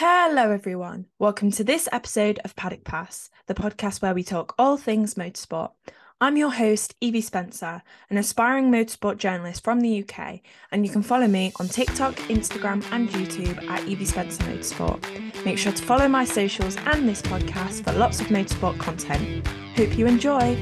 Hello, everyone. Welcome to this episode of Paddock Pass, the podcast where we talk all things motorsport. I'm your host, Evie Spencer, an aspiring motorsport journalist from the UK, and you can follow me on TikTok, Instagram, and YouTube at Evie Spencer Motorsport. Make sure to follow my socials and this podcast for lots of motorsport content. Hope you enjoy.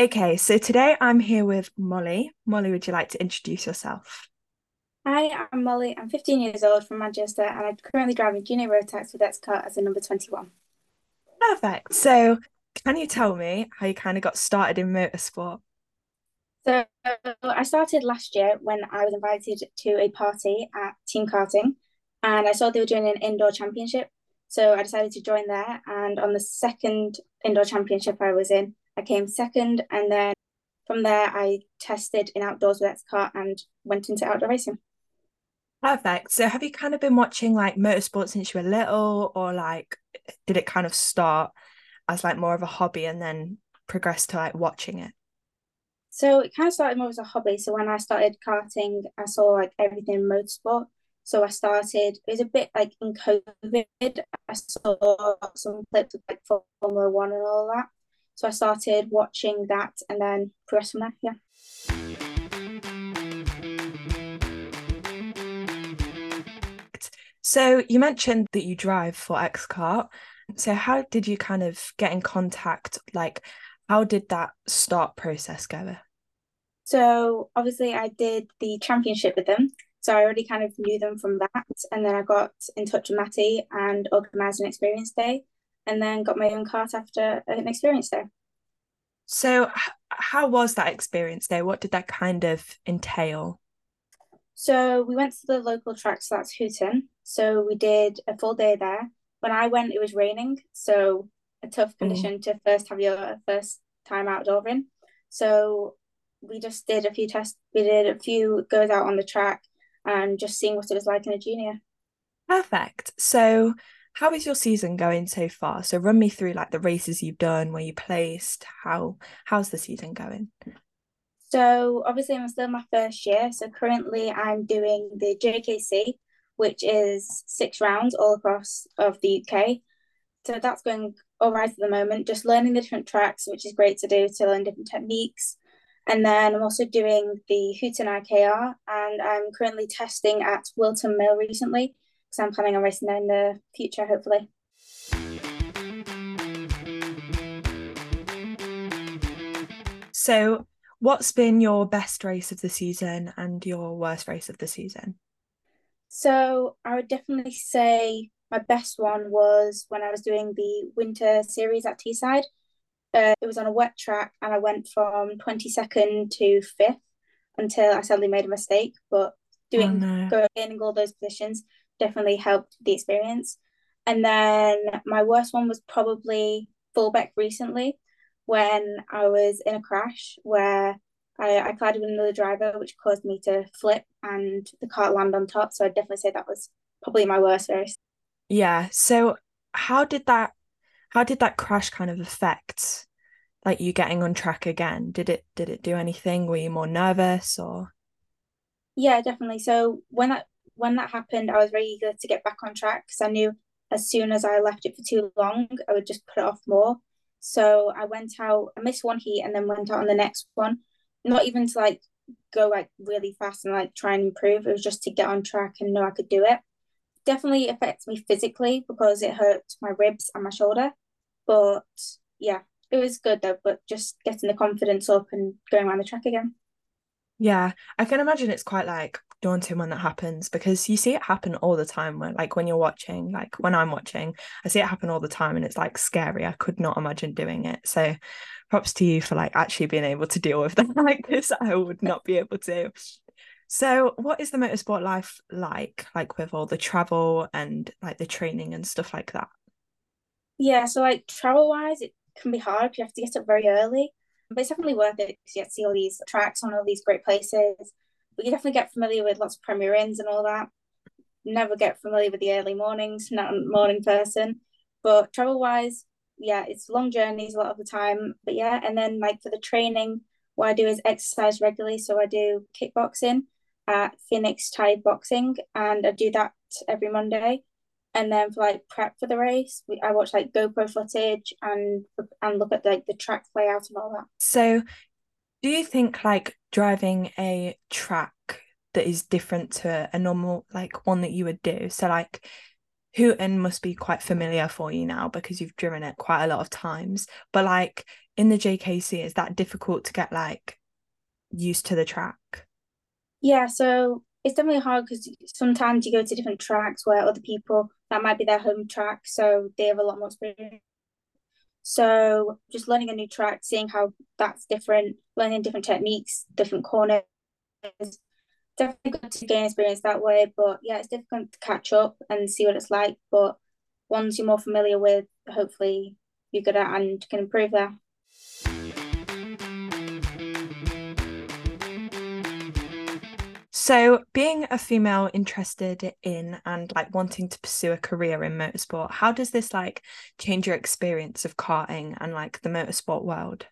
Okay, so today I'm here with Molly. Molly, would you like to introduce yourself? Hi, I'm Molly. I'm 15 years old from Manchester and I'm currently driving Junior Rotax with X-Kart as a number 21. Perfect. So, can you tell me how you kind of got started in motorsport? So, I started last year when I was invited to a party at Team Karting and I saw they were doing an indoor championship. So, I decided to join there. And on the second indoor championship I was in, I came second, and then from there I tested in outdoors with X-Kart and went into outdoor racing. Perfect. So have you kind of been watching like motorsport since you were little, or like did it kind of start as like more of a hobby and then progress to like watching it? So it kind of started more as a hobby. So when I started karting, I saw like everything motorsport. So I started, it was a bit like in COVID, I saw some clips of like Formula One and all that. So I started watching that and then progressed from there. Yeah. So you mentioned that you drive for X-Kart. So how did you kind of get in contact? Like, how did that start process go? So obviously, I did the championship with them. So I already kind of knew them from that, and then I got in touch with Matty and organised an experience day and then got my own kart after an experience there. So, how was that experience day? What did that kind of entail? So, we went to the local track, so that's Hooton. So, we did a full day there. When I went, it was raining. So, a tough condition mm. to first have your first time outdoor in. So, we just did a few tests. We did a few goes out on the track and just seeing what it was like in a junior. Perfect. So, how is your season going so far? So run me through like the races you've done, where you placed, how how's the season going? So obviously I'm still in my first year. So currently I'm doing the JKC, which is six rounds all across of the UK. So that's going all right at the moment, just learning the different tracks, which is great to do to learn different techniques. And then I'm also doing the Hooton IKR and I'm currently testing at Whilton Mill recently because I'm planning on racing there in the future, hopefully. So, what's been your best race of the season and your worst race of the season? So, I would definitely say my best one was when I was doing the winter series at Teesside. Uh, it was on a wet track, and I went from 22nd to 5th until I sadly made a mistake. But doing oh, no. gaining all those positions definitely helped the experience. And then my worst one was probably Fulbeck recently when I was in a crash where I, I collided with another driver, which caused me to flip and the car land on top. So I'd definitely say that was probably my worst race. Yeah. So how did that how did that crash kind of affect like you getting on track again? Did it did it do anything? Were you more nervous or yeah, definitely. So when that when that happened, I was very eager to get back on track because I knew as soon as I left it for too long, I would just put it off more. So I went out, I missed one heat and then went out on the next one. Not even to like go like really fast and like try and improve. It was just to get on track and know I could do it. Definitely affects me physically because it hurt my ribs and my shoulder. But yeah, it was good though. But just getting the confidence up and going around the track again. Yeah, I can imagine it's quite like daunting when that happens because you see it happen all the time when like when you're watching like when I'm watching I see it happen all the time and it's like scary. I could not imagine doing it. So props to you for like actually being able to deal with that like this. I would not be able to. So what is the motorsport life like like with all the travel and like the training and stuff like that? Yeah so like travel wise it can be hard you have to get up very early but it's definitely worth it because you get to see all these tracks on all these great places. But you definitely get familiar with lots of Premier Inns and all that. Never get familiar with the early mornings, not a morning person. But travel wise, yeah, it's long journeys a lot of the time. But yeah, and then like for the training, what I do is exercise regularly. So I do kickboxing at Phoenix Thai Boxing, and I do that every Monday. And then for like prep for the race, we, I watch like GoPro footage and and look at like the track layout and all that. So, do you think like driving a track that is different to a normal like one that you would do? So like Hooton must be quite familiar for you now because you've driven it quite a lot of times. But like in the JKC, is that difficult to get like used to the track? Yeah, so it's definitely hard because sometimes you go to different tracks where other people that might be their home track, so they have a lot more experience. So just learning a new track, seeing how that's different, learning different techniques, different corners, definitely good to gain experience that way. But yeah, it's difficult to catch up and see what it's like. But once you're more familiar with, hopefully you're good at and can improve there. So, being a female interested in and like wanting to pursue a career in motorsport, how does this like change your experience of karting and like the motorsport world?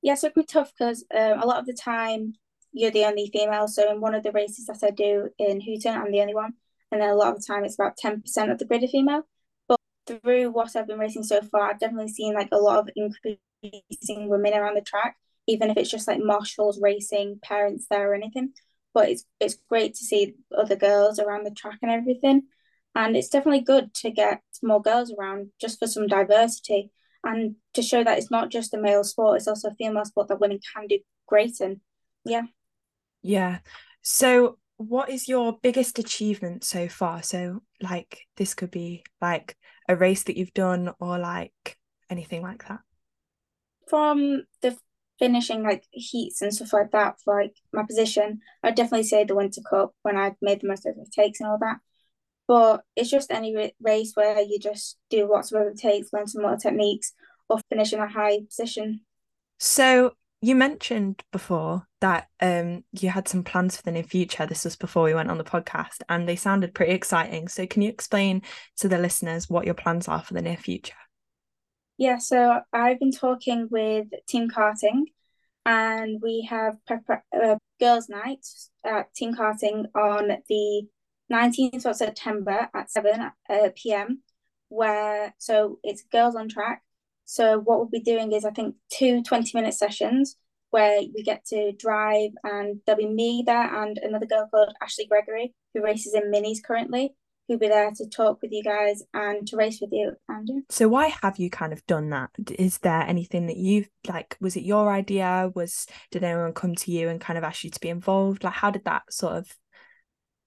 Yeah, so it can be tough because um, a lot of the time you're the only female. So in one of the races that I do in Hooton, I'm the only one. And then a lot of the time it's about 10% of the grid are female. But through what I've been racing so far, I've definitely seen like a lot of increasing women around the track, even if it's just like marshals racing, parents there or anything. But it's it's great to see other girls around the track and everything. And it's definitely good to get more girls around just for some diversity and to show that it's not just a male sport, it's also a female sport that women can do great in. Yeah. Yeah. So, what is your biggest achievement so far? So, like, this could be like a race that you've done or like anything like that. From the finishing like heats and stuff like that for like my position, I'd definitely say the Winter Cup when I'd made the most of the takes and all that. But it's just any race where you just do lots of overtakes, learn some more techniques, or finish in a high position. So you mentioned before that um, you had some plans for the near future. This was before we went on the podcast, and they sounded pretty exciting. So, can you explain to the listeners what your plans are for the near future? Yeah, so I've been talking with Team Karting, and we have prep- uh, girls' night at Team Karting on the 19th of September at 7 uh, p.m. Where so it's girls on track so what we'll be doing is I think two 20 minute sessions where we get to drive and there'll be me there and another girl called Ashley Gregory who races in minis currently who'll be there to talk with you guys and to race with you Andrew. So why have you kind of done that? Is there anything that you like was it your idea? Was did anyone come to you and kind of ask you to be involved? Like how did that sort of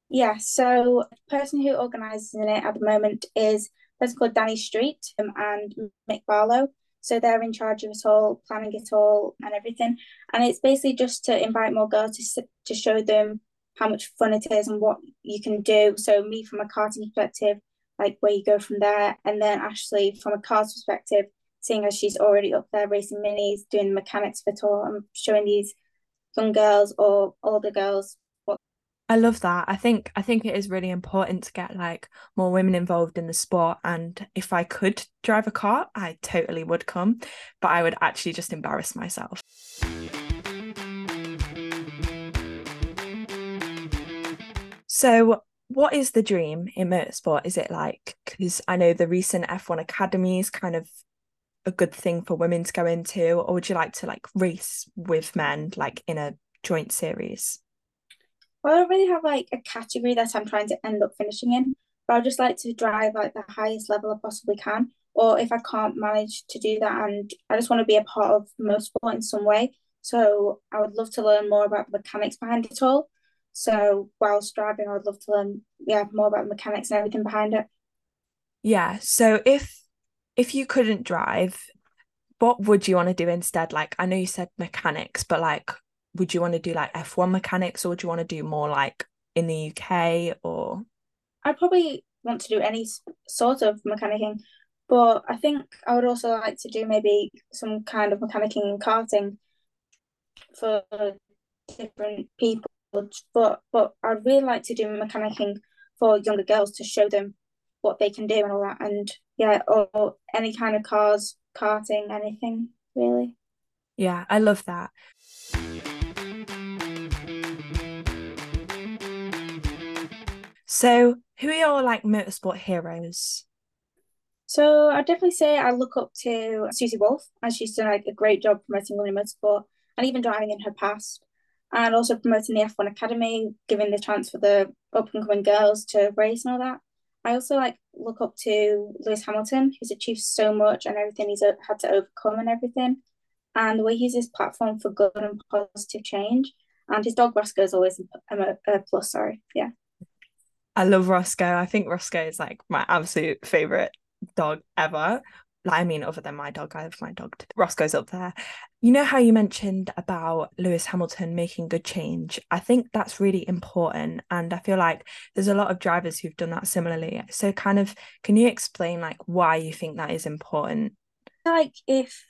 Yeah, so the person who organises it at the moment is person called Danny Street um, and Mick Barlow. So they're in charge of it all, planning it all, and everything. And it's basically just to invite more girls to to show them how much fun it is and what you can do. So me from a karting perspective, like where you go from there, and then Ashley from a cars perspective, seeing as she's already up there racing minis, doing the mechanics of it all, and showing these young girls or older girls what. I love that. I think I think it is really important to get like more women involved in the sport and if I could drive a car, I totally would come, but I would actually just embarrass myself. So, what is the dream in motorsport? Is it like cuz I know the recent F1 Academy is kind of a good thing for women to go into or would you like to like race with men like in a joint series? Well, I don't really have like a category that I'm trying to end up finishing in, but I just like to drive like the highest level I possibly can. Or if I can't manage to do that, and I just want to be a part of motorsport in some way. So I would love to learn more about the mechanics behind it all. So whilst driving, I would love to learn, yeah, more about mechanics and everything behind it. Yeah. So if if you couldn't drive, what would you want to do instead? Like I know you said mechanics, but like would you want to do like F1 mechanics or would you want to do more like in the UK or I'd probably want to do any sort of mechanicking but I think I would also like to do maybe some kind of mechanicking and karting for different people but but I'd really like to do mechanicking for younger girls to show them what they can do and all that. And yeah, or, or any kind of cars, karting, anything really. Yeah, I love that. So, who are your like motorsport heroes? So I definitely say I look up to Susie Wolff, as she's done like a great job promoting women motorsport and even driving in her past, and also promoting the F1 Academy, giving the chance for the up and coming girls to race and all that. I also like look up to Lewis Hamilton, who's achieved so much and everything he's uh, had to overcome and everything, and the way he uses his platform for good and positive change. And his dog Roscoe is always a, a, a plus. Sorry, yeah. I love Roscoe. I think Roscoe is like my absolute favorite dog ever. Like, I mean, other than my dog, I have my dog. Roscoe's up there. You know how you mentioned about Lewis Hamilton making good change? I think that's really important. And I feel like there's a lot of drivers who've done that similarly. So, kind of, can you explain like why you think that is important? Like, if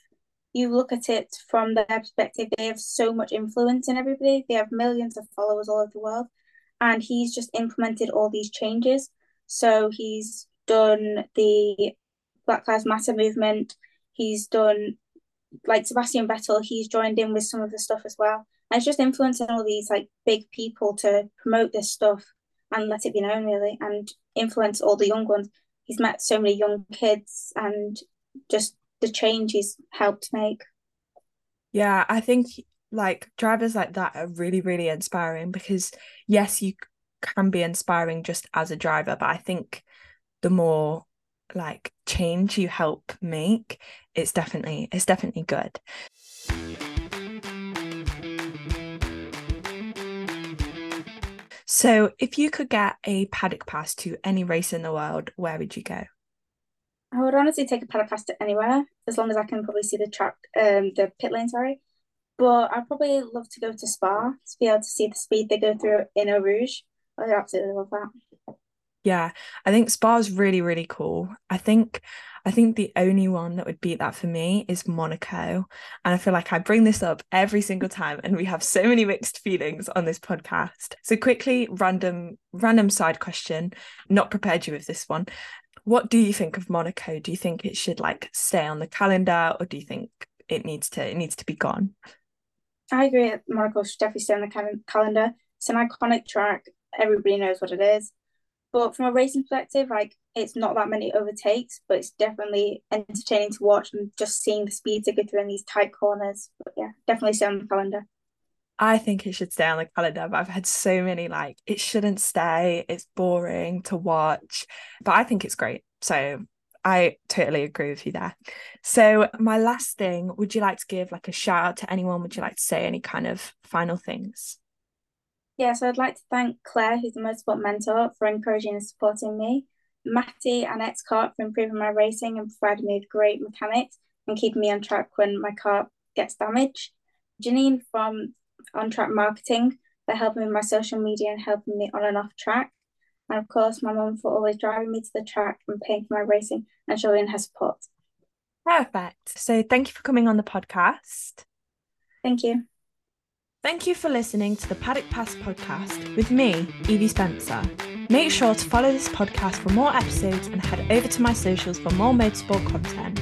you look at it from their perspective, they have so much influence in everybody. They have millions of followers all over the world. And he's just implemented all these changes. So, he's done the Black Lives Matter movement. He's done like Sebastian Vettel. He's joined in with some of the stuff as well, and it's just influencing all these like big people to promote this stuff and let it be known really, and influence all the young ones. He's met so many young kids, and just the change he's helped make. Yeah, I think like drivers like that are really really inspiring because yes, you can be inspiring just as a driver, but I think the more like change you help make it's definitely it's definitely good. So if you could get a paddock pass to any race in the world where would you go? I would honestly take a paddock pass to anywhere as long as i can probably see the track um the pit lane sorry. But i'd probably love to go to spa to be able to see the speed they go through in eau rouge. I absolutely love that yeah, I think Spa is really, really cool. I think I think the only one that would beat that for me is Monaco. And I feel like I bring this up every single time and we have so many mixed feelings on this podcast. So quickly, random random side question, not prepared you with this one. What do you think of Monaco? Do you think it should like stay on the calendar or do you think it needs to it needs to be gone? I agree. Monaco should definitely stay on the cal- calendar. It's an iconic track. Everybody knows what it is. But from a racing perspective, like it's not that many overtakes, but it's definitely entertaining to watch and just seeing the speeds they go through in these tight corners. But yeah, definitely stay on the calendar. I think it should stay on the calendar, but I've had so many like it shouldn't stay. It's boring to watch, but I think it's great. So I totally agree with you there. So my last thing, would you like to give like a shout out to anyone? Would you like to say any kind of final things? Yeah, so I'd like to thank Claire, who's the motorsport mentor, for encouraging and supporting me, Matty and X-Kart for improving my racing and providing me with great mechanics and keeping me on track when my car gets damaged, Janine from On Track Marketing for helping with my social media and helping me on and off track, and of course my mum for always driving me to the track and paying for my racing and showing her support. Perfect. So thank you for coming on the podcast. Thank you. Thank you for listening to the Paddock Pass podcast with me, Evie Spencer. Make sure to follow this podcast for more episodes and head over to my socials for more motorsport content.